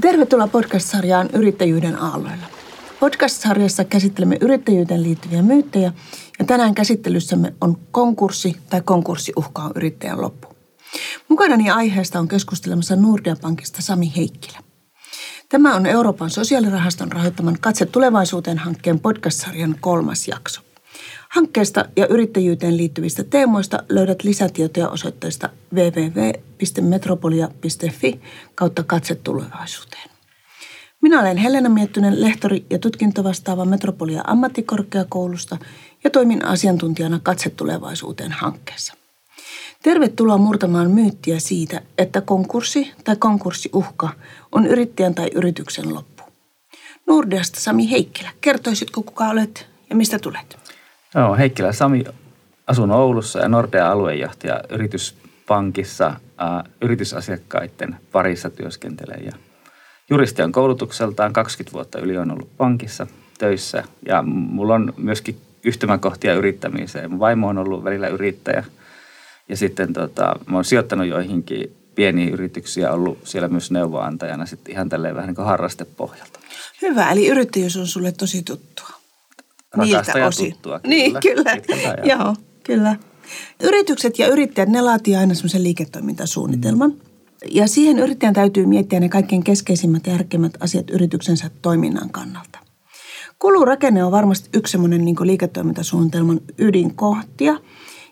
Tervetuloa podcast-sarjaan Yrittäjyyden aalloilla. Podcast-sarjassa käsittelemme yrittäjyyteen liittyviä myyttejä ja tänään käsittelyssämme on konkurssi tai konkurssiuhka on yrittäjän loppu. Mukanani aiheesta on keskustelemassa Nordea Pankista Sami Heikkilä. Tämä on Euroopan sosiaalirahaston rahoittaman Katse tulevaisuuteen hankkeen podcast-sarjan kolmas jakso. Hankkeesta ja yrittäjyyteen liittyvistä teemoista löydät lisätietoja osoitteesta www.metropolia.fi kautta katse tulevaisuuteen. Minä olen Helena Miettynen, lehtori ja tutkintovastaava Metropolia ammattikorkeakoulusta ja toimin asiantuntijana Katse tulevaisuuteen hankkeessa. Tervetuloa murtamaan myyttiä siitä, että konkurssi tai konkurssiuhka on yrittäjän tai yrityksen loppu. Nordeasta Sami Heikkilä, kertoisitko kuka olet ja mistä tulet? Joo, Heikkilä Sami, asun Oulussa ja Nordea aluejohtaja yrityspankissa ä, yritysasiakkaiden parissa työskentelee. Ja juristi on koulutukseltaan 20 vuotta yli on ollut pankissa töissä ja mulla on myöskin yhtymäkohtia yrittämiseen. Mun vaimo on ollut välillä yrittäjä ja sitten tota, mä oon sijoittanut joihinkin pieniä yrityksiä, ollut siellä myös neuvoantajana sitten ihan tälleen vähän niin kuin harrastepohjalta. Hyvä, eli yrittäjyys on sulle tosi tuttua. Rakasta ja tuttua, kyllä. Niin, kyllä. Joo, kyllä. Yritykset ja yrittäjät, ne laatii aina semmoisen liiketoimintasuunnitelman. Mm. Ja siihen yrittäjän täytyy miettiä ne kaikkein keskeisimmät ja järkeimmät asiat yrityksensä toiminnan kannalta. Kulurakenne on varmasti yksi semmoinen niin liiketoimintasuunnitelman ydinkohtia.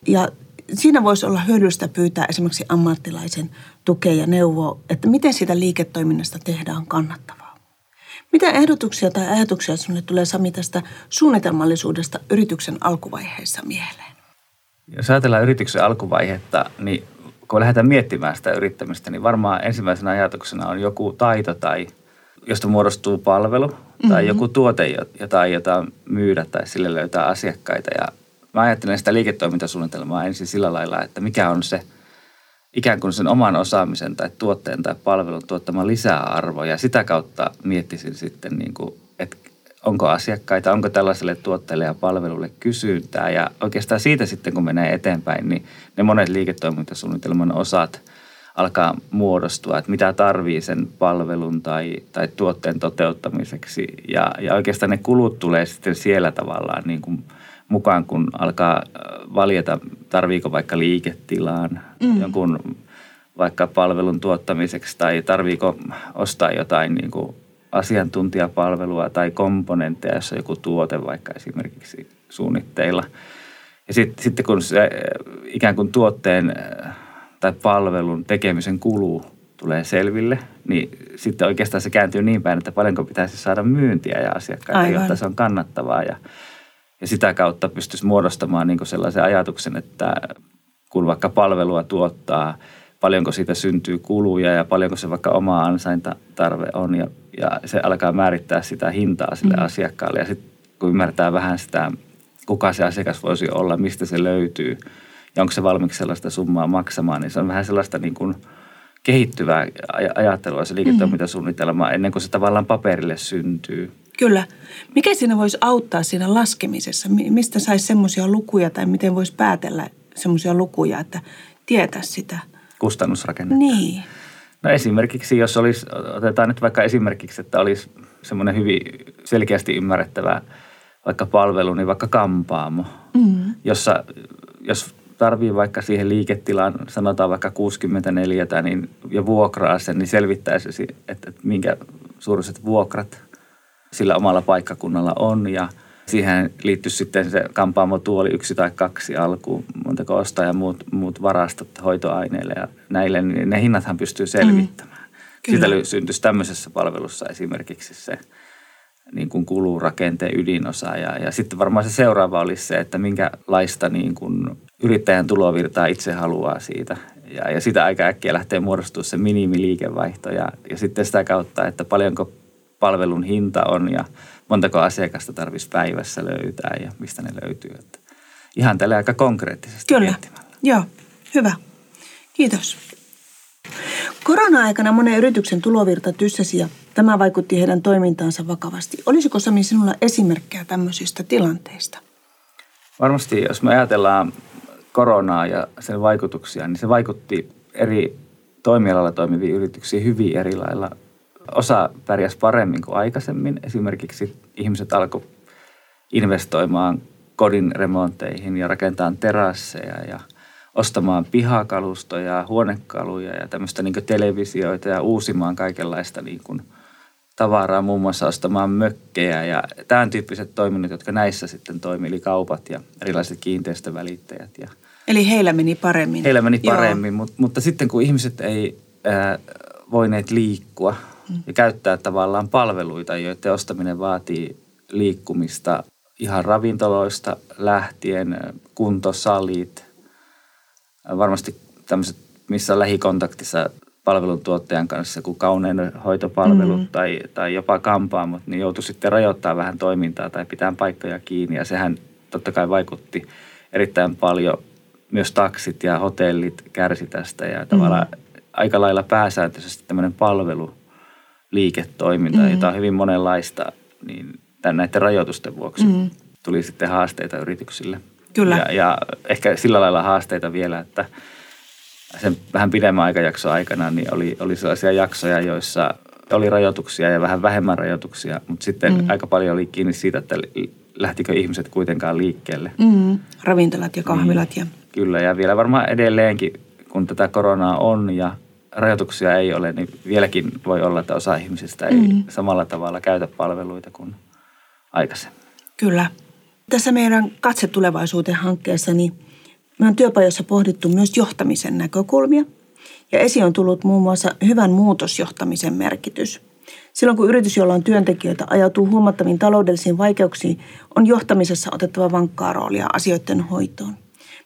Ja siinä voisi olla hyödyllistä pyytää esimerkiksi ammattilaisen tukea ja neuvoa, että miten siitä liiketoiminnasta tehdään kannattavaa. Mitä ehdotuksia tai ajatuksia sinulle tulee Sami tästä suunnitelmallisuudesta yrityksen alkuvaiheessa mieleen? Jos ajatellaan yrityksen alkuvaihetta, niin kun lähdetään miettimään sitä yrittämistä, niin varmaan ensimmäisenä ajatuksena on joku taito tai josta muodostuu palvelu tai mm-hmm. joku tuote, jota aiotaan myydä tai sille löytää asiakkaita. Ja mä ajattelen sitä liiketoimintasuunnitelmaa ensin sillä lailla, että mikä on se ikään kuin sen oman osaamisen tai tuotteen tai palvelun tuottama lisäarvo. Ja sitä kautta miettisin sitten, niin kuin, että onko asiakkaita, onko tällaiselle tuotteelle ja palvelulle kysyntää. Ja oikeastaan siitä sitten, kun menee eteenpäin, niin ne monet liiketoimintasuunnitelman osat alkaa muodostua, että mitä tarvii sen palvelun tai, tai tuotteen toteuttamiseksi. Ja, ja oikeastaan ne kulut tulee sitten siellä tavallaan niin kuin – mukaan, kun alkaa äh, valjeta, tarviiko vaikka liiketilaan mm. jonkun vaikka palvelun tuottamiseksi tai tarviiko ostaa jotain niin kuin asiantuntijapalvelua tai komponentteja, jossa on joku tuote vaikka esimerkiksi suunnitteilla. Ja sit, sitten kun se äh, ikään kuin tuotteen äh, tai palvelun tekemisen kulu tulee selville, niin sitten oikeastaan se kääntyy niin päin, että paljonko pitäisi saada myyntiä ja asiakkaita, Aivan. jotta se on kannattavaa. Ja ja sitä kautta pystyisi muodostamaan niin sellaisen ajatuksen, että kun vaikka palvelua tuottaa, paljonko siitä syntyy kuluja ja paljonko se vaikka oma ansaintatarve on ja, ja se alkaa määrittää sitä hintaa sille mm. asiakkaalle ja sitten kun ymmärtää vähän sitä, kuka se asiakas voisi olla, mistä se löytyy ja onko se valmiiksi sellaista summaa maksamaan, niin se on vähän sellaista niin kuin kehittyvää ajattelua se liiketoimintasuunnitelma ennen kuin se tavallaan paperille syntyy. Kyllä. Mikä siinä voisi auttaa siinä laskemisessa? Mistä saisi semmoisia lukuja tai miten voisi päätellä semmoisia lukuja, että tietää sitä? Kustannusrakennetta. Niin. No esimerkiksi, jos olisi, otetaan nyt vaikka esimerkiksi, että olisi semmoinen hyvin selkeästi ymmärrettävä vaikka palvelu, niin vaikka kampaamo, mm. jossa jos tarvii vaikka siihen liiketilaan, sanotaan vaikka 64 niin, ja vuokraa sen, niin selvittäisi, että, että minkä suuruiset vuokrat sillä omalla paikkakunnalla on ja siihen liittyy sitten se kampaamotuoli yksi tai kaksi alkuun, montako ostaa ja muut, muut varastot hoitoaineille ja näille, niin ne hinnathan pystyy selvittämään. Mm. Siitä syntyisi tämmöisessä palvelussa esimerkiksi se niin kuin kuluu rakenteen ydinosa ja, ja sitten varmaan se seuraava olisi se, että minkälaista niin kuin yrittäjän tulovirtaa itse haluaa siitä. Ja, ja sitä aika äkkiä lähtee muodostumaan se minimiliikevaihto ja, ja sitten sitä kautta, että paljonko palvelun hinta on ja montako asiakasta tarvitsisi päivässä löytää ja mistä ne löytyy. Että ihan tällä aika konkreettisesti Kyllä, joo, hyvä. Kiitos. Korona-aikana monen yrityksen tulovirta tyssäsi ja tämä vaikutti heidän toimintaansa vakavasti. Olisiko Sami sinulla esimerkkejä tämmöisistä tilanteista? Varmasti, jos me ajatellaan koronaa ja sen vaikutuksia, niin se vaikutti eri toimialalla toimiviin yrityksiin hyvin eri lailla osa pärjäsi paremmin kuin aikaisemmin. Esimerkiksi ihmiset alkoi investoimaan kodin remonteihin ja rakentamaan terasseja ja ostamaan pihakalustoja, huonekaluja ja tämmöistä niin televisioita ja uusimaan kaikenlaista niin kuin tavaraa, muun muassa ostamaan mökkejä ja tämän tyyppiset toiminnot, jotka näissä sitten toimi, eli kaupat ja erilaiset kiinteistövälittäjät. Ja eli heillä meni paremmin. Heillä meni paremmin, mutta, mutta sitten kun ihmiset ei ää, voineet liikkua. Ja käyttää tavallaan palveluita, joiden ostaminen vaatii liikkumista ihan ravintoloista lähtien, kuntosalit, varmasti tämmöiset, missä on lähikontaktissa palveluntuottajan kanssa, kuin kaunein hoitopalvelut mm. tai, tai jopa kampaamot, niin joutui sitten rajoittaa vähän toimintaa tai pitää paikkoja kiinni. Ja sehän totta kai vaikutti erittäin paljon. Myös taksit ja hotellit kärsi tästä ja tavallaan mm. aika lailla pääsääntöisesti tämmöinen palveluliiketoiminta, mm. jota on hyvin monenlaista, niin tämän näiden rajoitusten vuoksi mm. tuli sitten haasteita yrityksille. Kyllä. Ja, ja ehkä sillä lailla haasteita vielä, että sen vähän pidemmän aikajakson aikana niin oli, oli sellaisia jaksoja, joissa oli rajoituksia ja vähän vähemmän rajoituksia, mutta sitten mm. aika paljon oli kiinni siitä, että lähtikö ihmiset kuitenkaan liikkeelle. Mm. Ravintolat ja kahvilat. Niin, ja... Kyllä, ja vielä varmaan edelleenkin, kun tätä koronaa on ja rajoituksia ei ole, niin vieläkin voi olla, että osa ihmisistä ei mm. samalla tavalla käytä palveluita kuin aikaisemmin. Kyllä. Tässä meidän Katse tulevaisuuteen hankkeessa, niin me on työpajoissa pohdittu myös johtamisen näkökulmia. Ja esi on tullut muun muassa hyvän muutosjohtamisen merkitys. Silloin kun yritys, jolla on työntekijöitä, ajautuu huomattaviin taloudellisiin vaikeuksiin, on johtamisessa otettava vankkaa roolia asioiden hoitoon.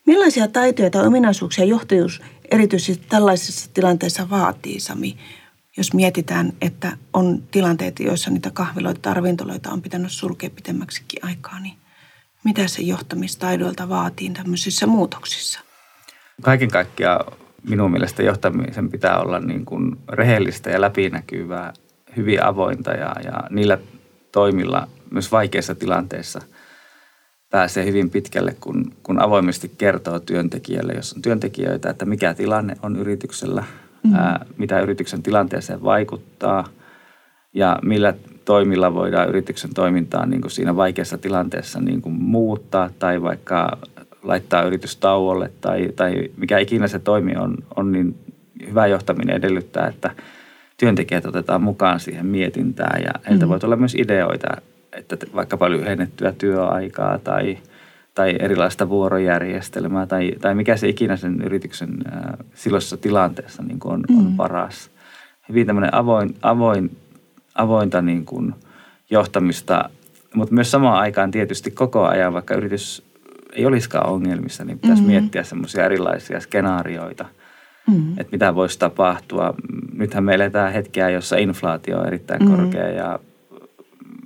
Millaisia taitoja tai ominaisuuksia johtajuus erityisesti tällaisissa tilanteissa vaatii, Sami? Jos mietitään, että on tilanteita, joissa niitä kahviloita tai ravintoloita on pitänyt sulkea pitemmäksikin aikaa, niin mitä se johtamistaidoilta vaatii tämmöisissä muutoksissa? Kaiken kaikkiaan minun mielestä johtamisen pitää olla niin kuin rehellistä ja läpinäkyvää, hyvin avointa ja, ja niillä toimilla myös vaikeissa tilanteissa pääsee hyvin pitkälle, kun, kun avoimesti kertoo työntekijälle, jos on työntekijöitä, että mikä tilanne on yrityksellä, mm. ää, mitä yrityksen tilanteeseen vaikuttaa ja millä toimilla voidaan yrityksen toimintaa niin kuin siinä vaikeassa tilanteessa niin kuin muuttaa tai vaikka laittaa yritys tauolle tai, tai mikä ikinä se toimi on, on niin hyvä johtaminen edellyttää, että työntekijät otetaan mukaan siihen mietintään ja heiltä mm. voi tulla myös ideoita, että vaikkapa lyhennettyä työaikaa tai, tai erilaista vuorojärjestelmää tai, tai mikä se ikinä sen yrityksen äh, silloisessa tilanteessa niin kuin on, mm. on paras. Hyvin tämmöinen avoin, avoin avointa niin kuin johtamista, mutta myös samaan aikaan tietysti koko ajan, vaikka yritys ei olisikaan ongelmissa, niin pitäisi mm-hmm. miettiä semmoisia erilaisia skenaarioita, mm-hmm. että mitä voisi tapahtua. Nythän me eletään hetkeä, jossa inflaatio on erittäin mm-hmm. korkea ja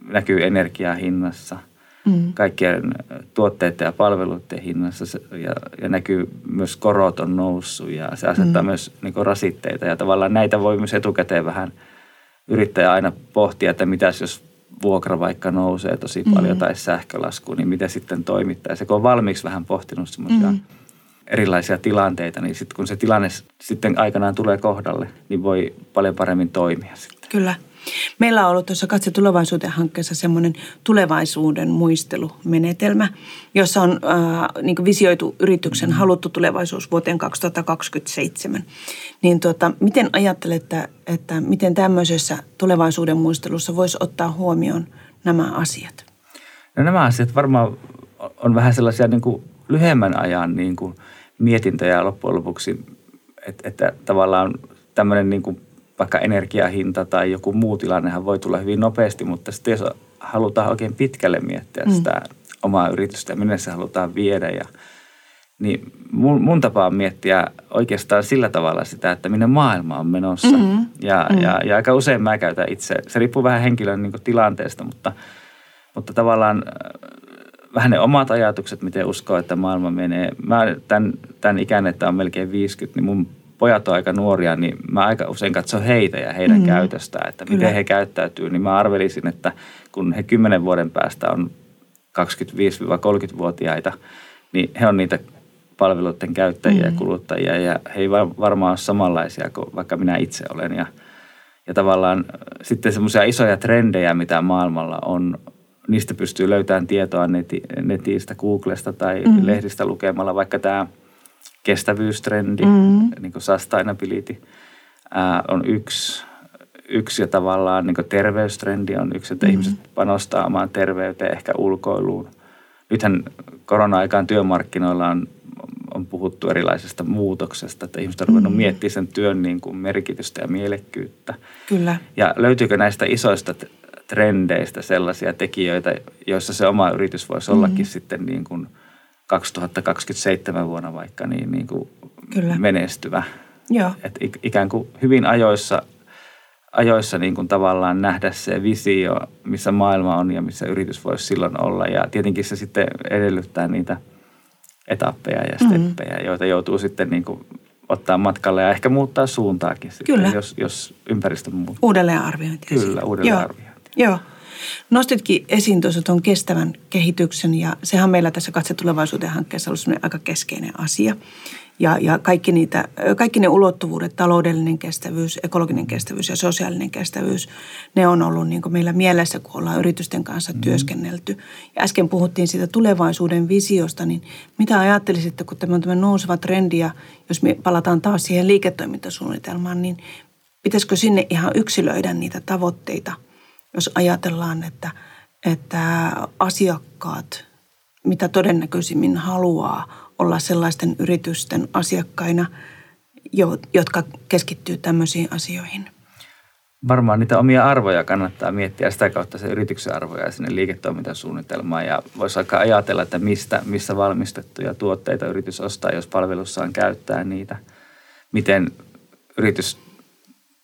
näkyy energiahinnassa, mm-hmm. kaikkien tuotteiden ja palveluiden hinnassa ja, ja näkyy myös korot on noussut ja se asettaa mm-hmm. myös niin rasitteita ja tavallaan näitä voi myös etukäteen vähän – yrittäjä aina pohtia, että mitäs jos vuokra vaikka nousee tosi paljon mm-hmm. tai sähkölasku, niin miten sitten se kun on valmiiksi vähän pohtinut semmoisia mm-hmm. erilaisia tilanteita, niin sitten kun se tilanne sitten aikanaan tulee kohdalle, niin voi paljon paremmin toimia sitten. Kyllä. Meillä on ollut tuossa Katse tulevaisuuteen hankkeessa semmoinen tulevaisuuden muistelumenetelmä, jossa on äh, niin visioitu yrityksen haluttu tulevaisuus vuoteen 2027. Niin tuota, miten ajattelette, että, että miten tämmöisessä tulevaisuuden muistelussa voisi ottaa huomioon nämä asiat? No nämä asiat varmaan on vähän sellaisia niin kuin lyhyemmän ajan niin kuin mietintöjä loppujen lopuksi, että, että tavallaan tämmöinen niin kuin vaikka energiahinta tai joku muu tilannehan voi tulla hyvin nopeasti, mutta sitten jos halutaan oikein pitkälle miettiä mm. sitä omaa yritystä ja minne se halutaan viedä ja niin mun, mun tapa on miettiä oikeastaan sillä tavalla sitä, että minne maailma on menossa. Mm-hmm. Ja, mm-hmm. ja, ja aika usein mä käytän itse, se riippuu vähän henkilön niin tilanteesta, mutta, mutta tavallaan äh, vähän ne omat ajatukset, miten uskoo, että maailma menee. Mä tämän, tämän ikäinen, että on melkein 50, niin mun pojat on aika nuoria, niin mä aika usein katson heitä ja heidän mm. käytöstään, että Kyllä. miten he käyttäytyy. Niin mä arvelisin, että kun he kymmenen vuoden päästä on 25-30-vuotiaita, niin he on niitä palveluiden käyttäjiä mm. ja kuluttajia ja he ei varmaan ole samanlaisia kuin vaikka minä itse olen. Ja, ja tavallaan sitten semmoisia isoja trendejä, mitä maailmalla on, niistä pystyy löytämään tietoa neti, netistä, Googlesta tai mm. lehdistä lukemalla, vaikka tämä kestävyystrendi, mm. niin kuin sustainability, ää, on yksi, yksi ja tavallaan niin terveystrendi on yksi, että mm. ihmiset panostaa omaan terveyteen, ehkä ulkoiluun. Nythän korona-aikaan työmarkkinoilla on on puhuttu erilaisesta muutoksesta, että ihmiset on ruvennut mm. miettimään sen työn niin kuin merkitystä ja mielekkyyttä. Kyllä. Ja löytyykö näistä isoista trendeistä sellaisia tekijöitä, joissa se oma yritys voisi mm. ollakin sitten niin kuin 2027 vuonna vaikka niin, niin kuin Kyllä. menestyvä. Joo. Et ikään kuin hyvin ajoissa, ajoissa niin kuin tavallaan nähdä se visio, missä maailma on ja missä yritys voisi silloin olla. Ja tietenkin se sitten edellyttää niitä – etappeja ja mm-hmm. steppejä, mm-hmm. joita joutuu sitten niin kuin ottaa matkalle ja ehkä muuttaa suuntaakin sitten, Kyllä. Jos, jos ympäristö muuttuu. Uudelleenarviointi. Kyllä, uudelleenarviointi. Joo. Joo. Nostitkin esiin tuossa tuon kestävän kehityksen ja sehän on meillä tässä Katse tulevaisuuteen hankkeessa ollut aika keskeinen asia. Ja, ja kaikki, niitä, kaikki ne ulottuvuudet, taloudellinen kestävyys, ekologinen kestävyys ja sosiaalinen kestävyys, ne on ollut niin meillä mielessä, kun ollaan yritysten kanssa mm. työskennelty. Ja äsken puhuttiin siitä tulevaisuuden visiosta, niin mitä ajattelisitte, kun tämä on tämä nouseva trendi ja jos me palataan taas siihen liiketoimintasuunnitelmaan, niin pitäisikö sinne ihan yksilöidä niitä tavoitteita, jos ajatellaan, että, että asiakkaat, mitä todennäköisimmin haluaa olla sellaisten yritysten asiakkaina, jotka keskittyy tämmöisiin asioihin? Varmaan niitä omia arvoja kannattaa miettiä sitä kautta se yrityksen arvoja sinne liiketoimintasuunnitelmaan. Ja voisi aika ajatella, että mistä, missä valmistettuja tuotteita yritys ostaa, jos palvelussaan käyttää niitä. Miten yritys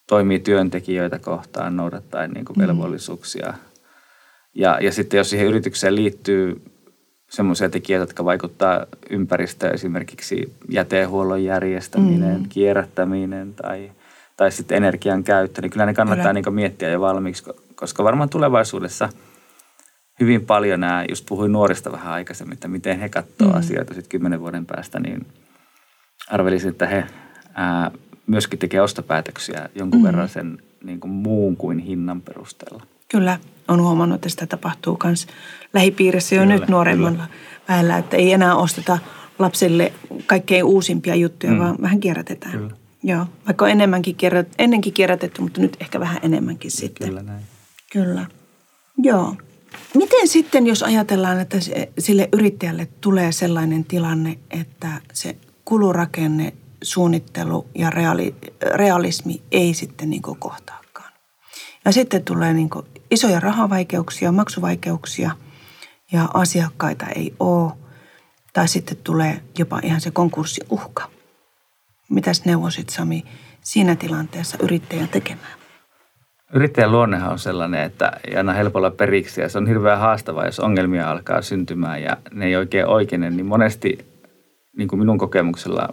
toimii työntekijöitä kohtaan, noudattaa niin kuin mm. velvollisuuksia. Ja, ja sitten jos siihen yritykseen liittyy semmoisia tekijöitä, jotka vaikuttaa ympäristöön, esimerkiksi jätehuollon järjestäminen, mm. kierrättäminen tai, tai sitten energian käyttö, niin kyllä ne kannattaa niin miettiä jo valmiiksi, koska varmaan tulevaisuudessa hyvin paljon nämä, just puhuin nuorista vähän aikaisemmin, että miten he katsoo mm. asioita sitten kymmenen vuoden päästä, niin arvelisin, että he ää, myöskin tekee ostopäätöksiä jonkun mm. verran sen niin kuin muun kuin hinnan perusteella. Kyllä, on huomannut, että sitä tapahtuu myös lähipiirissä jo kyllä, nyt nuoremmalla väellä, että ei enää osteta lapsille kaikkein uusimpia juttuja, mm. vaan vähän kierrätetään. Kyllä. Joo, vaikka on enemmänkin kierrät, ennenkin kierrätetty, mutta nyt ehkä vähän enemmänkin sitten. Kyllä näin. Kyllä. Joo. Miten sitten, jos ajatellaan, että sille yrittäjälle tulee sellainen tilanne, että se kulurakenne, suunnittelu ja reali, realismi ei sitten niin kohtaakaan. Ja sitten tulee niin isoja rahavaikeuksia, maksuvaikeuksia ja asiakkaita ei ole. Tai sitten tulee jopa ihan se konkurssiuhka. Mitäs neuvosit Sami siinä tilanteessa yrittäjän tekemään? Yrittäjän luonnehan on sellainen, että ei aina helpolla periksi ja se on hirveän haastavaa, jos ongelmia alkaa syntymään ja ne ei oikein oikeine, niin monesti niin kuin minun kokemuksella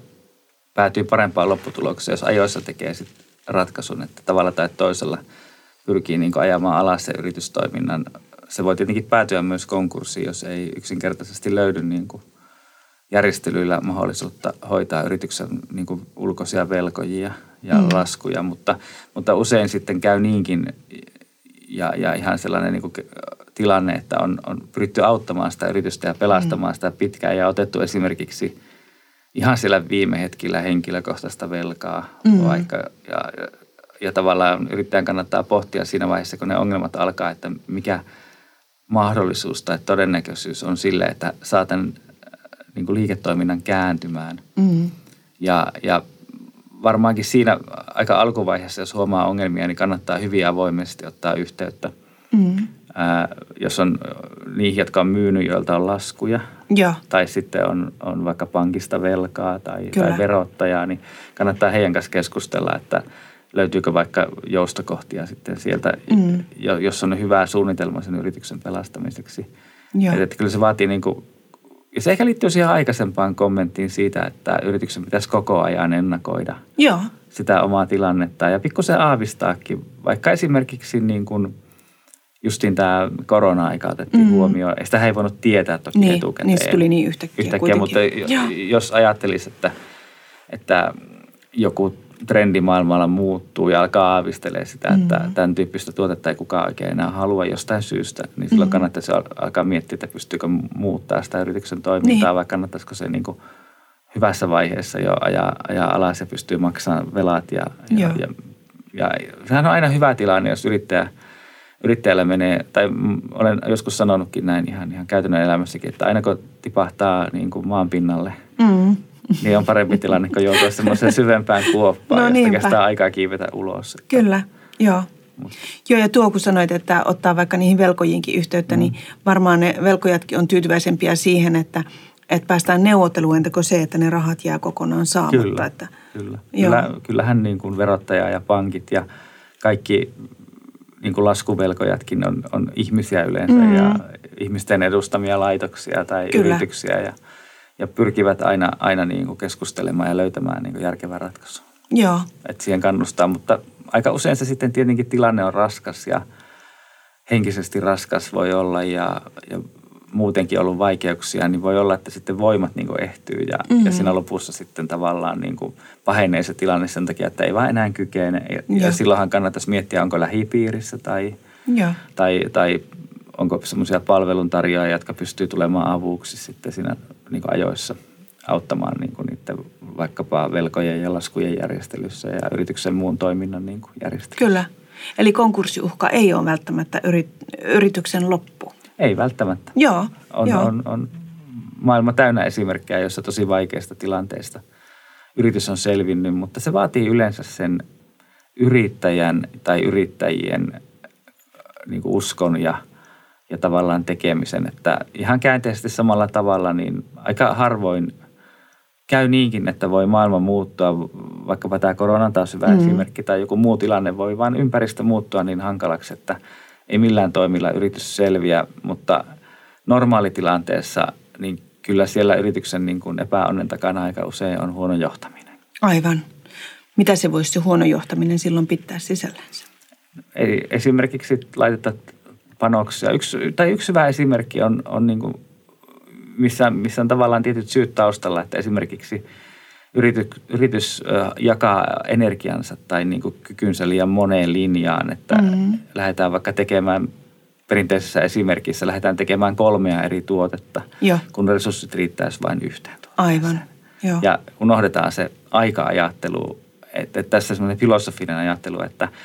päätyy parempaan lopputulokseen, jos ajoissa tekee sit ratkaisun, että tavalla tai toisella – pyrkii niin ajamaan alas se yritystoiminnan. Se voi tietenkin päätyä myös konkurssiin, jos ei yksinkertaisesti löydy niin kuin järjestelyillä mahdollisuutta hoitaa yrityksen niin kuin ulkoisia velkojia ja mm. laskuja, mutta, mutta usein sitten käy niinkin ja, ja ihan sellainen niin kuin tilanne, että on, on pyritty auttamaan sitä yritystä ja pelastamaan mm. sitä pitkään ja otettu esimerkiksi ihan siellä viime hetkillä henkilökohtaista velkaa mm. vaikka ja, ja tavallaan yrittäjän kannattaa pohtia siinä vaiheessa, kun ne ongelmat alkaa, että mikä mahdollisuus tai todennäköisyys on sille, että saa tämän äh, niin kuin liiketoiminnan kääntymään. Mm. Ja, ja varmaankin siinä aika alkuvaiheessa, jos huomaa ongelmia, niin kannattaa hyvin avoimesti ottaa yhteyttä. Mm. Ää, jos on niihin, jotka on myynyt, joilta on laskuja, ja. tai sitten on, on vaikka pankista velkaa tai, tai verottajaa, niin kannattaa heidän kanssa keskustella, että – löytyykö vaikka joustokohtia sitten sieltä, mm. jos on hyvä suunnitelma sen yrityksen pelastamiseksi. Että, että kyllä se vaatii niin kuin, ja se ehkä liittyy siihen aikaisempaan kommenttiin siitä, että yrityksen pitäisi koko ajan ennakoida Joo. sitä omaa tilannetta ja pikkusen aavistaakin. Vaikka esimerkiksi niin kuin justiin tämä korona-aika otettiin mm. huomioon. Sitä ei voinut tietää toki niin, etukäteen. Niin, se tuli niin yhtäkkiä, yhtäkkiä Mutta Joo. jos ajattelisi, että, että joku trendi maailmalla muuttuu ja alkaa aavistelee sitä, että mm. tämän tyyppistä tuotetta ei kukaan oikein enää halua jostain syystä, niin silloin mm. kannattaisi alkaa miettiä, että pystyykö muuttaa sitä yrityksen toimintaa niin. vai kannattaisiko se niin kuin hyvässä vaiheessa jo ajaa, ajaa alas ja pystyy maksamaan velat. Ja, ja, ja, ja sehän on aina hyvä tilanne, jos yrittäjä, yrittäjällä menee, tai olen joskus sanonutkin näin ihan, ihan käytännön elämässäkin, että aina kun tipahtaa niin kuin maan pinnalle, mm niin on parempi tilanne, kun joutuu semmoiseen syvempään kuoppaan, no, josta niinpä. kestää aikaa kiivetä ulos. Kyllä, joo. Mut. Joo, ja tuo kun sanoit, että ottaa vaikka niihin velkojiinkin yhteyttä, niin mm. niin varmaan ne velkojatkin on tyytyväisempiä siihen, että, että päästään neuvotteluun, entäkö se, että ne rahat jää kokonaan saamatta. Kyllä, että, kyllä. Kyllä, kyllähän niin kuin verottaja ja pankit ja kaikki niin kuin laskuvelkojatkin on, on ihmisiä yleensä mm. ja ihmisten edustamia laitoksia tai kyllä. yrityksiä ja – ja pyrkivät aina, aina niin kuin keskustelemaan ja löytämään niin kuin järkevää ratkaisua. Joo. Et siihen kannustaa, mutta aika usein se sitten tietenkin tilanne on raskas ja henkisesti raskas voi olla ja, ja muutenkin ollut vaikeuksia, niin voi olla, että sitten voimat niin kuin ehtyy ja, mm-hmm. ja siinä lopussa sitten tavallaan niin kuin pahenee se tilanne sen takia, että ei vaan enää kykene. Ja, ja silloinhan kannattaisi miettiä, onko lähipiirissä tai, tai, tai onko semmoisia palveluntarjoajia, jotka pystyy tulemaan avuksi sitten siinä niin kuin ajoissa auttamaan niin kuin niiden vaikkapa velkojen ja laskujen järjestelyssä ja yrityksen muun toiminnan niin kuin järjestelyssä. Kyllä. Eli konkurssiuhka ei ole välttämättä yrityksen loppu. Ei välttämättä. Joo. On, joo. on, on maailma täynnä esimerkkejä, joissa tosi vaikeista tilanteista yritys on selvinnyt, mutta se vaatii yleensä sen yrittäjän tai yrittäjien niin kuin uskon ja – ja tavallaan tekemisen. Että ihan käänteisesti samalla tavalla, niin aika harvoin käy niinkin, että voi maailma muuttua, vaikkapa tämä korona taas hyvä mm. esimerkki, tai joku muu tilanne voi vain ympäristö muuttua niin hankalaksi, että ei millään toimilla yritys selviä, mutta normaalitilanteessa niin kyllä siellä yrityksen niin kuin epäonnen takana aika usein on huono johtaminen. Aivan. Mitä se voisi se huono johtaminen silloin pitää sisällänsä? Eli esimerkiksi laitetaan panoksia. Yksi, tai yksi hyvä esimerkki on, on niin kuin, missä, missä on tavallaan tietyt syyt taustalla, että esimerkiksi yritys, yritys jakaa energiansa tai niin kuin kykynsä liian moneen linjaan, että mm-hmm. lähdetään vaikka tekemään perinteisessä esimerkissä lähdetään tekemään kolmea eri tuotetta, ja. kun resurssit riittäisi vain yhteen tuotteeseen. Aivan, Joo. Ja unohdetaan se aika-ajattelu, että, että tässä semmoinen filosofinen ajattelu, että –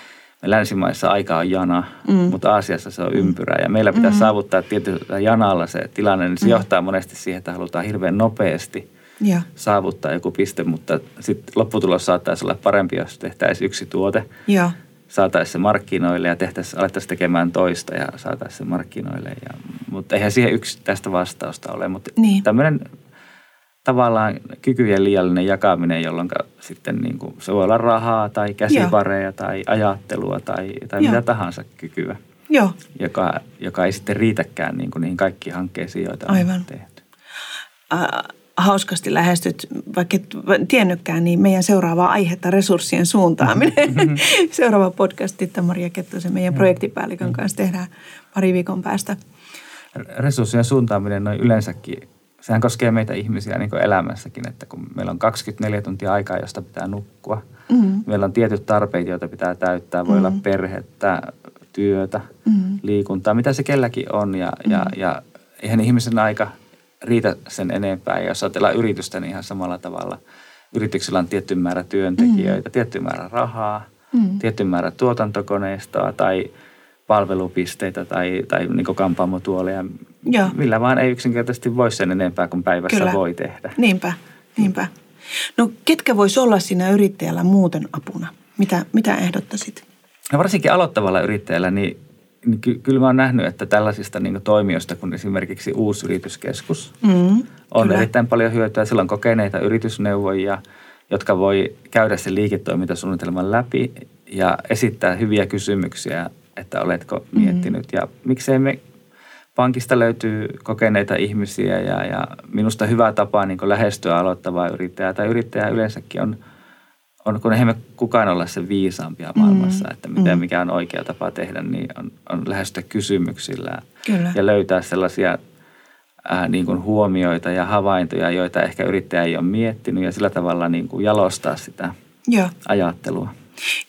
me länsimaissa aika on jana, mm. mutta Aasiassa se on ympyrä. Ja meillä pitää mm. saavuttaa tietyllä janalla se tilanne, niin se mm. johtaa monesti siihen, että halutaan hirveän nopeasti ja. saavuttaa joku piste, mutta sitten lopputulos saattaisi olla parempi, jos tehtäisiin yksi tuote. Ja. Saataisiin se markkinoille ja tehtäisiin, alettaisiin tekemään toista ja saataisiin se markkinoille. Ja, mutta eihän siihen yksi tästä vastausta ole. Mutta niin. tämmöinen tavallaan kykyjen liiallinen jakaminen, jolloin sitten niin kuin, se voi olla rahaa tai käsipareja Joo. tai ajattelua tai, tai mitä tahansa kykyä, Joo. Joka, joka ei sitten riitäkään niin kuin niihin kaikkiin hankkeisiin, joita Aivan. on tehty. Äh, hauskasti lähestyt, vaikka et tiennytkään, niin meidän seuraava aihetta resurssien suuntaaminen. Mm-hmm. Seuraava podcast, että Maria Kettosen meidän mm-hmm. projektipäällikön kanssa tehdään pari viikon päästä. Resurssien suuntaaminen noin yleensäkin sehän koskee meitä ihmisiä niin elämässäkin, että kun meillä on 24 tuntia aikaa, josta pitää nukkua. Mm-hmm. Meillä on tietyt tarpeet, joita pitää täyttää. Voi mm-hmm. olla perhettä, työtä, mm-hmm. liikuntaa, mitä se kelläkin on. Ja, mm-hmm. ja, ja eihän ihmisen aika riitä sen enempää. Ja jos ajatellaan yritystä, niin ihan samalla tavalla. Yrityksellä on tietty määrä työntekijöitä, mm-hmm. tietty määrä rahaa, mm-hmm. tietty määrä tuotantokoneistoa tai – palvelupisteitä tai, tai niin kampaamotuoleja. Joo. Millä vaan ei yksinkertaisesti voi sen enempää kuin päivässä Kyllä. voi tehdä. Niinpä, niinpä. No ketkä voisi olla siinä yrittäjällä muuten apuna? Mitä, mitä ehdottaisit? No varsinkin aloittavalla yrittäjällä, niin, niin ky- kyllä mä oon nähnyt, että tällaisista niin toimijoista kuin esimerkiksi uusi yrityskeskus mm, on kyllä. erittäin paljon hyötyä. Sillä on kokeneita yritysneuvojia, jotka voi käydä sen liiketoimintasuunnitelman läpi ja esittää hyviä kysymyksiä että oletko mm-hmm. miettinyt. Mm-hmm. Ja miksei me pankista löytyy kokeneita ihmisiä ja, ja minusta hyvä tapa niin lähestyä aloittavaa yrittäjää tai yrittäjää yleensäkin on, on kun eihän me kukaan olla se viisaampia maailmassa, mm-hmm. että miten, mm-hmm. mikä on oikea tapa tehdä, niin on, on lähestyä kysymyksillä Kyllä. ja löytää sellaisia ää, niin kuin huomioita ja havaintoja, joita ehkä yrittäjä ei ole miettinyt ja sillä tavalla niin kuin jalostaa sitä Joo. ajattelua.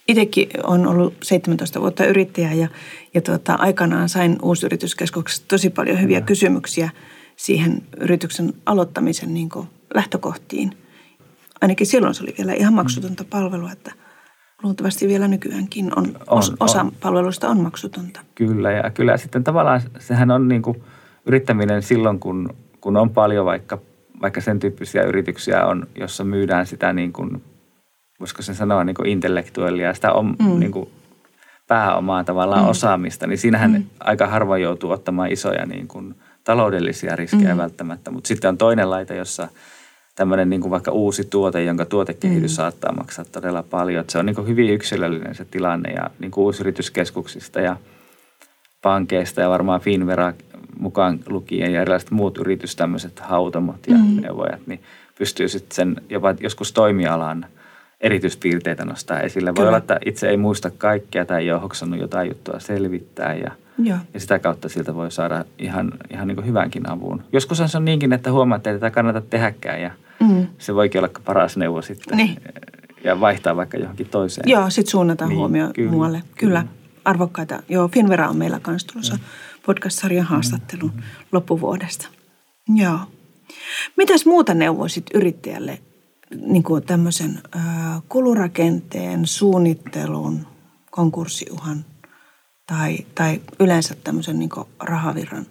Itsekin on ollut 17 vuotta yrittäjä ja, ja tuota, aikanaan sain uusyrityskeskuksesta tosi paljon hyviä Kyllä. kysymyksiä siihen yrityksen aloittamisen niin kuin lähtökohtiin. Ainakin silloin se oli vielä ihan maksutonta palvelua, että luultavasti vielä nykyäänkin on, On, os, osa on. palveluista on maksutonta. Kyllä, ja kyllä sitten tavallaan sehän on niin kuin yrittäminen silloin, kun, kun on paljon vaikka, vaikka sen tyyppisiä yrityksiä on, jossa myydään sitä niin kuin, voisiko sen sanoa niin kuin intellektuellia, sitä on, mm. niin kuin pääomaa tavallaan mm. osaamista, niin siinähän mm. aika harvoin joutuu ottamaan isoja niin kuin taloudellisia riskejä mm. välttämättä. Mutta sitten on toinen laite, jossa tämmöinen niin kuin vaikka uusi tuote, jonka tuotekehitys mm. saattaa maksaa todella paljon. Et se on niin kuin hyvin yksilöllinen se tilanne ja niin kuin uusyrityskeskuksista ja pankeista ja varmaan Finvera mukaan lukien ja erilaiset muut yritys, tämmöiset hautomot ja mm. neuvojat, niin pystyy sitten sen jopa joskus toimialan erityispiirteitä nostaa esille. Voi Kyllä. olla, että itse ei muista kaikkea tai ei ole hoksannut jotain juttua selvittää ja, Joo. ja sitä kautta siltä voi saada ihan, ihan niin hyvänkin avun. Joskus se on niinkin, että huomaat, että tätä kannata tehdäkään ja Mm. Se voikin olla paras neuvo sitten. Niin. Ja vaihtaa vaikka johonkin toiseen. Joo, sitten suunnataan Niin, huomio kyllä, muualle. Kyllä. kyllä. Arvokkaita. Joo, Finvera on meillä kanssa tulossa podcast-sarjan haastattelun loppuvuodesta. Joo. Mitäs muuta neuvoisit yrittäjälle niin kuin tämmöisen ö, kulurakenteen, suunnittelun, konkurssiuhan tai, tai yleensä tämmöisen niin kuin rahavirran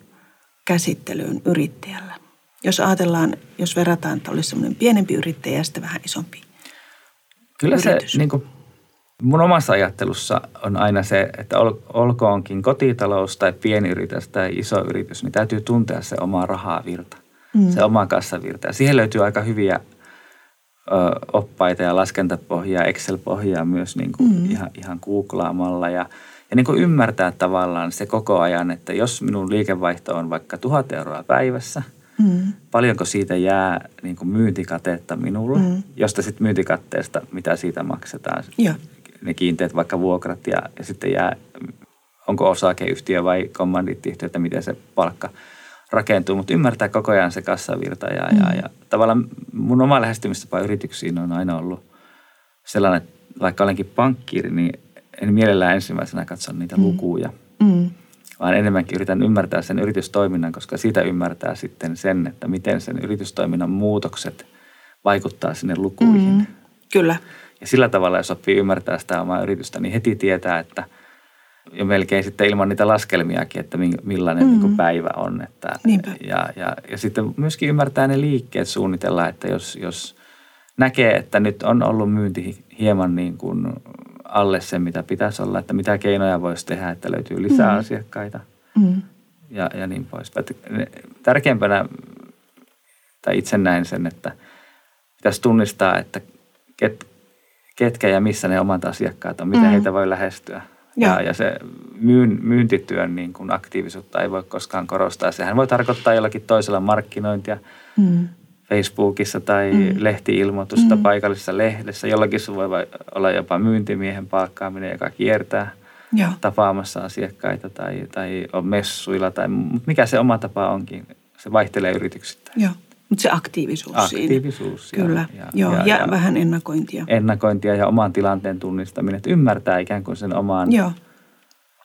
käsittelyyn yrittäjällä? Jos ajatellaan, jos verrataan, että olisi semmoinen pienempi yrittäjä ja sitten vähän isompi. Kyllä se yritys. niin kuin, mun omassa ajattelussa on aina se, että ol, olkoonkin kotitalous tai pieni yritys tai iso yritys, niin täytyy tuntea se oma rahavirta, mm. se oma kassavirta. Ja siihen löytyy aika hyviä ö, oppaita ja laskentapohjaa, Excel-pohjaa myös niin kuin mm. ihan, ihan googlaamalla ja, ja niin kuin ymmärtää tavallaan se koko ajan, että jos minun liikevaihto on vaikka tuhat euroa päivässä – Mm. paljonko siitä jää niin kuin myyntikatetta minulle, Mm. josta sitten myyntikatteesta, mitä siitä maksetaan, Joo. ne kiinteät vaikka vuokrat ja, ja sitten jää, onko osakeyhtiö vai kommandiittiyhtiö, että miten se palkka rakentuu, mutta ymmärtää koko ajan se kassavirta ja, mm. ja, ja tavallaan mun oma lähestymistapa yrityksiin on aina ollut sellainen, että vaikka olenkin pankkiiri, niin en mielellään ensimmäisenä katso niitä mm. lukuja, Mm. Vaan enemmänkin yritän ymmärtää sen yritystoiminnan, koska siitä ymmärtää sitten sen, että miten sen yritystoiminnan muutokset vaikuttaa sinne lukuihin. Mm. Kyllä. Ja sillä tavalla, jos oppii ymmärtää sitä omaa yritystä, niin heti tietää, että jo melkein sitten ilman niitä laskelmiakin, että mi- millainen niin kuin päivä on. Että, Niinpä. ja, ja, ja sitten myöskin ymmärtää ne liikkeet suunnitella, että jos, jos näkee, että nyt on ollut myynti hieman niin kuin alle sen, mitä pitäisi olla, että mitä keinoja voisi tehdä, että löytyy lisää mm. asiakkaita Mm. ja, ja niin poispäin. Tärkeimpänä, tai itse näen sen, että pitäisi tunnistaa, että ket, ketkä ja missä ne omat asiakkaat on, miten Mm. heitä voi lähestyä. Joo. Ja, ja se myyn, myyntityön niin kuin aktiivisuutta ei voi koskaan korostaa. Sehän voi tarkoittaa jollakin toisella markkinointia Mm. Facebookissa tai Mm. lehti-ilmoitusta Mm. paikallisessa lehdessä. Jollakin se voi olla jopa myyntimiehen palkkaaminen, joka kiertää Joo. tapaamassa asiakkaita tai, tai on messuilla. Tai, mutta mikä se oma tapa onkin, se vaihtelee yrityksittäin. Joo. Mutta se aktiivisuus, siinä. Aktiivisuus ja, Kyllä. Joo. Ja, ja, vähän ennakointia. ennakointia ja oman tilanteen tunnistaminen, että ymmärtää ikään kuin sen oman, Joo.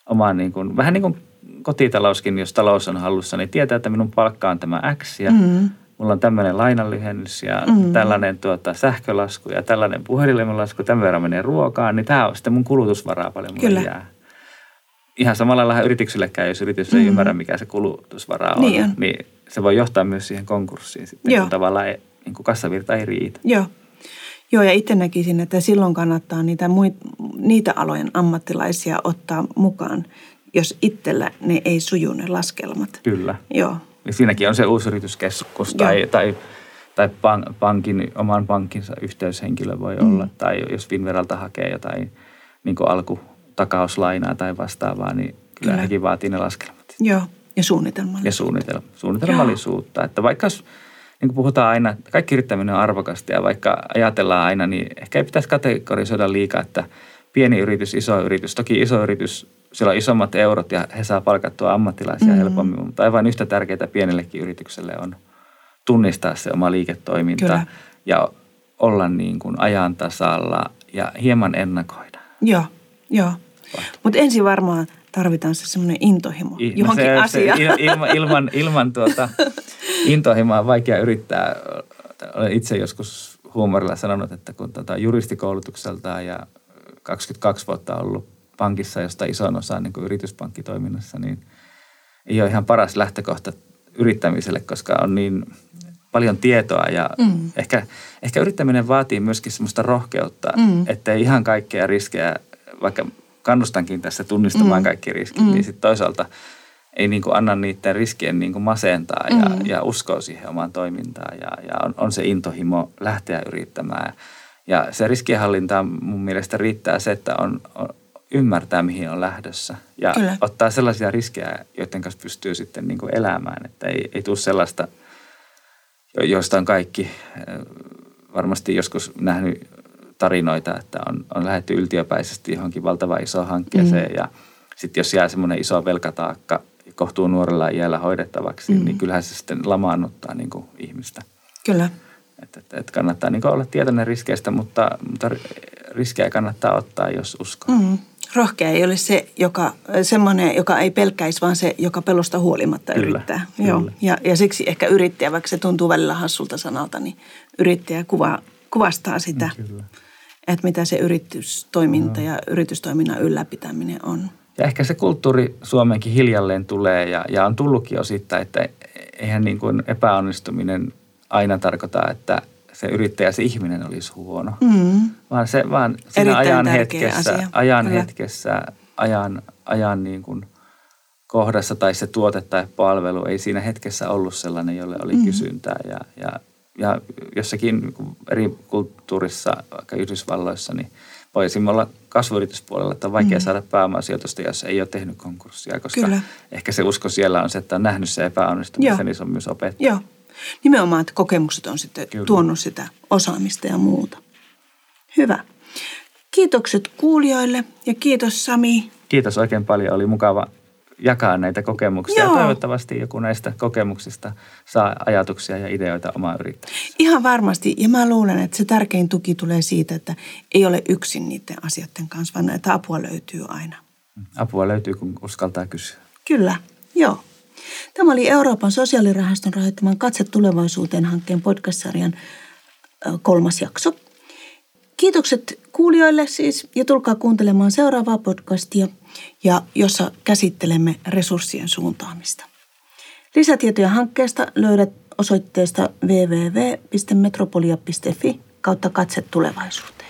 oman niin kuin, vähän niin kuin kotitalouskin, jos talous on hallussa, niin tietää, että minun palkka on tämä X ja Mm. Mulla on tämmöinen lainanlyhennys ja Mm. tällainen tuota, sähkölasku ja tällainen puhelinlasku, tämän verran menee ruokaan, niin tämä on sitten mun kulutusvaraa paljon mulle Kyllä. jää. Ihan samalla lailla yrityksillekään, jos yritys ei Mm. ymmärrä, mikä se kulutusvara on, Niin on. niin se voi johtaa myös siihen konkurssiin sitten, Joo. kun tavallaan ei, niin kuin kassavirta ei riitä. Joo. Joo, ja itse näkisin, että silloin kannattaa niitä, muit, niitä alojen ammattilaisia ottaa mukaan, jos itsellä ne ei suju ne laskelmat. Kyllä. Joo. Ja siinäkin on se uusi yrityskeskus tai, Joo. tai, tai pan, pankin, oman pankkinsa yhteyshenkilö voi mm. olla. Tai jos Finveralta hakee jotain niin alkutakauslainaa tai vastaavaa, niin kyllä, hekin vaatii ne laskelmat. Joo. Ja suunnitelma. Ja suunnitelma, suunnitelmallisuutta. Että vaikka niin kuin puhutaan aina, kaikki yrittäminen on arvokasta ja vaikka ajatellaan aina, niin ehkä ei pitäisi kategorisoida liikaa, että pieni yritys, iso yritys. Toki iso yritys, sillä on isommat eurot ja he saa palkattua ammattilaisia Mm. mm. helpommin, mutta aivan yhtä tärkeää pienellekin yritykselle on tunnistaa se oma liiketoiminta Kyllä. ja olla niin kuin ajan tasalla ja hieman ennakoida. Joo, joo. Mutta ensin varmaan tarvitaan se semmoinen intohimo I- no johonkin se, asiaan. Se, il- ilman, ilman, ilman tuota, intohimoa on vaikea yrittää. Olen itse joskus huumorilla sanonut, että kun tota juristikoulutukseltaan ja 22 vuotta ollut pankissa, josta ison osan niin kuin yrityspankkitoiminnassa, niin ei ole ihan paras lähtökohta yrittämiselle, koska on niin paljon tietoa ja mm. ehkä, ehkä yrittäminen vaatii myöskin semmoista rohkeutta, mm. että ei ihan kaikkea riskejä, vaikka kannustankin tässä tunnistamaan mm. kaikki riskit, mm. niin sitten toisaalta ei niin kuin anna niiden riskien niin kuin masentaa ja, mm. ja uskoa siihen omaan toimintaan ja, ja on, on se intohimo lähteä yrittämään. Ja se riskienhallinta mun mielestä riittää se, että on, on ymmärtää, mihin on lähdössä ja Kyllä. ottaa sellaisia riskejä, joiden kanssa pystyy sitten niin kuin elämään, että ei, ei tule sellaista, jo- joista on kaikki eh, varmasti joskus nähnyt tarinoita, että on, on lähdetty yltiöpäisesti johonkin valtavan isoon hankkeeseen mm. ja sitten jos jää semmoinen iso velkataakka kohtuu nuorella iällä hoidettavaksi, mm. niin kyllähän se sitten lamaannuttaa niin kuin ihmistä. Kyllä. Että et, et kannattaa niin olla tietoinen riskeistä, mutta, mutta riskejä kannattaa ottaa, jos uskoo. Mm. Rohkea ei ole se, joka, semmoinen, joka ei pelkäisi, vaan se, joka pelosta huolimatta Kyllä, yrittää. kyllä. Joo. Ja, ja siksi ehkä yrittäjä, vaikka se tuntuu välillä hassulta sanalta, niin yrittäjä kuva, kuvastaa sitä, Kyllä. että mitä se yritystoiminta ja yritystoiminnan ylläpitäminen on. Ja ehkä se kulttuuri Suomeenkin hiljalleen tulee ja, ja on tullutkin osittain, että eihän niin kuin epäonnistuminen aina tarkoita, että se yrittäjä, se ihminen olisi huono. Mm. Vaan se vaan siinä Erittäin ajan hetkessä, asia. ajan Kyllä. hetkessä, ajan, ajan niin kuin kohdassa tai se tuote tai palvelu ei siinä hetkessä ollut sellainen, jolle oli mm. kysyntää. Ja, ja, ja jossakin niin eri kulttuurissa, vaikka Yhdysvalloissa, niin voi esimerkiksi olla kasvuyrityspuolella, että on vaikea mm. saada pääomasijoitusta, jos ei ole tehnyt konkurssia, koska Kyllä. ehkä se usko siellä on se, että on nähnyt se epäonnistumisen, Joo. niin se on myös opettanut. Joo. Nimenomaan, että kokemukset on sitten Kyllä. tuonut sitä osaamista ja muuta. Hyvä. Kiitokset kuulijoille ja kiitos Sami. Kiitos oikein paljon. Oli mukava jakaa näitä kokemuksia. Joo. Ja toivottavasti joku näistä kokemuksista saa ajatuksia ja ideoita omaan yrittämiseen. Ihan varmasti. Ja mä luulen, että se tärkein tuki tulee siitä, että ei ole yksin niiden asioiden kanssa, vaan että apua löytyy aina. Apua löytyy, kun uskaltaa kysyä. Kyllä, joo. Tämä oli Euroopan sosiaalirahaston rahoittaman Katse tulevaisuuteen hankkeen podcast-sarjan kolmas jakso. Kiitokset kuulijoille siis ja tulkaa kuuntelemaan seuraavaa podcastia, ja jossa käsittelemme resurssien suuntaamista. Lisätietoja hankkeesta löydät osoitteesta www.metropolia.fi kautta katse tulevaisuuteen.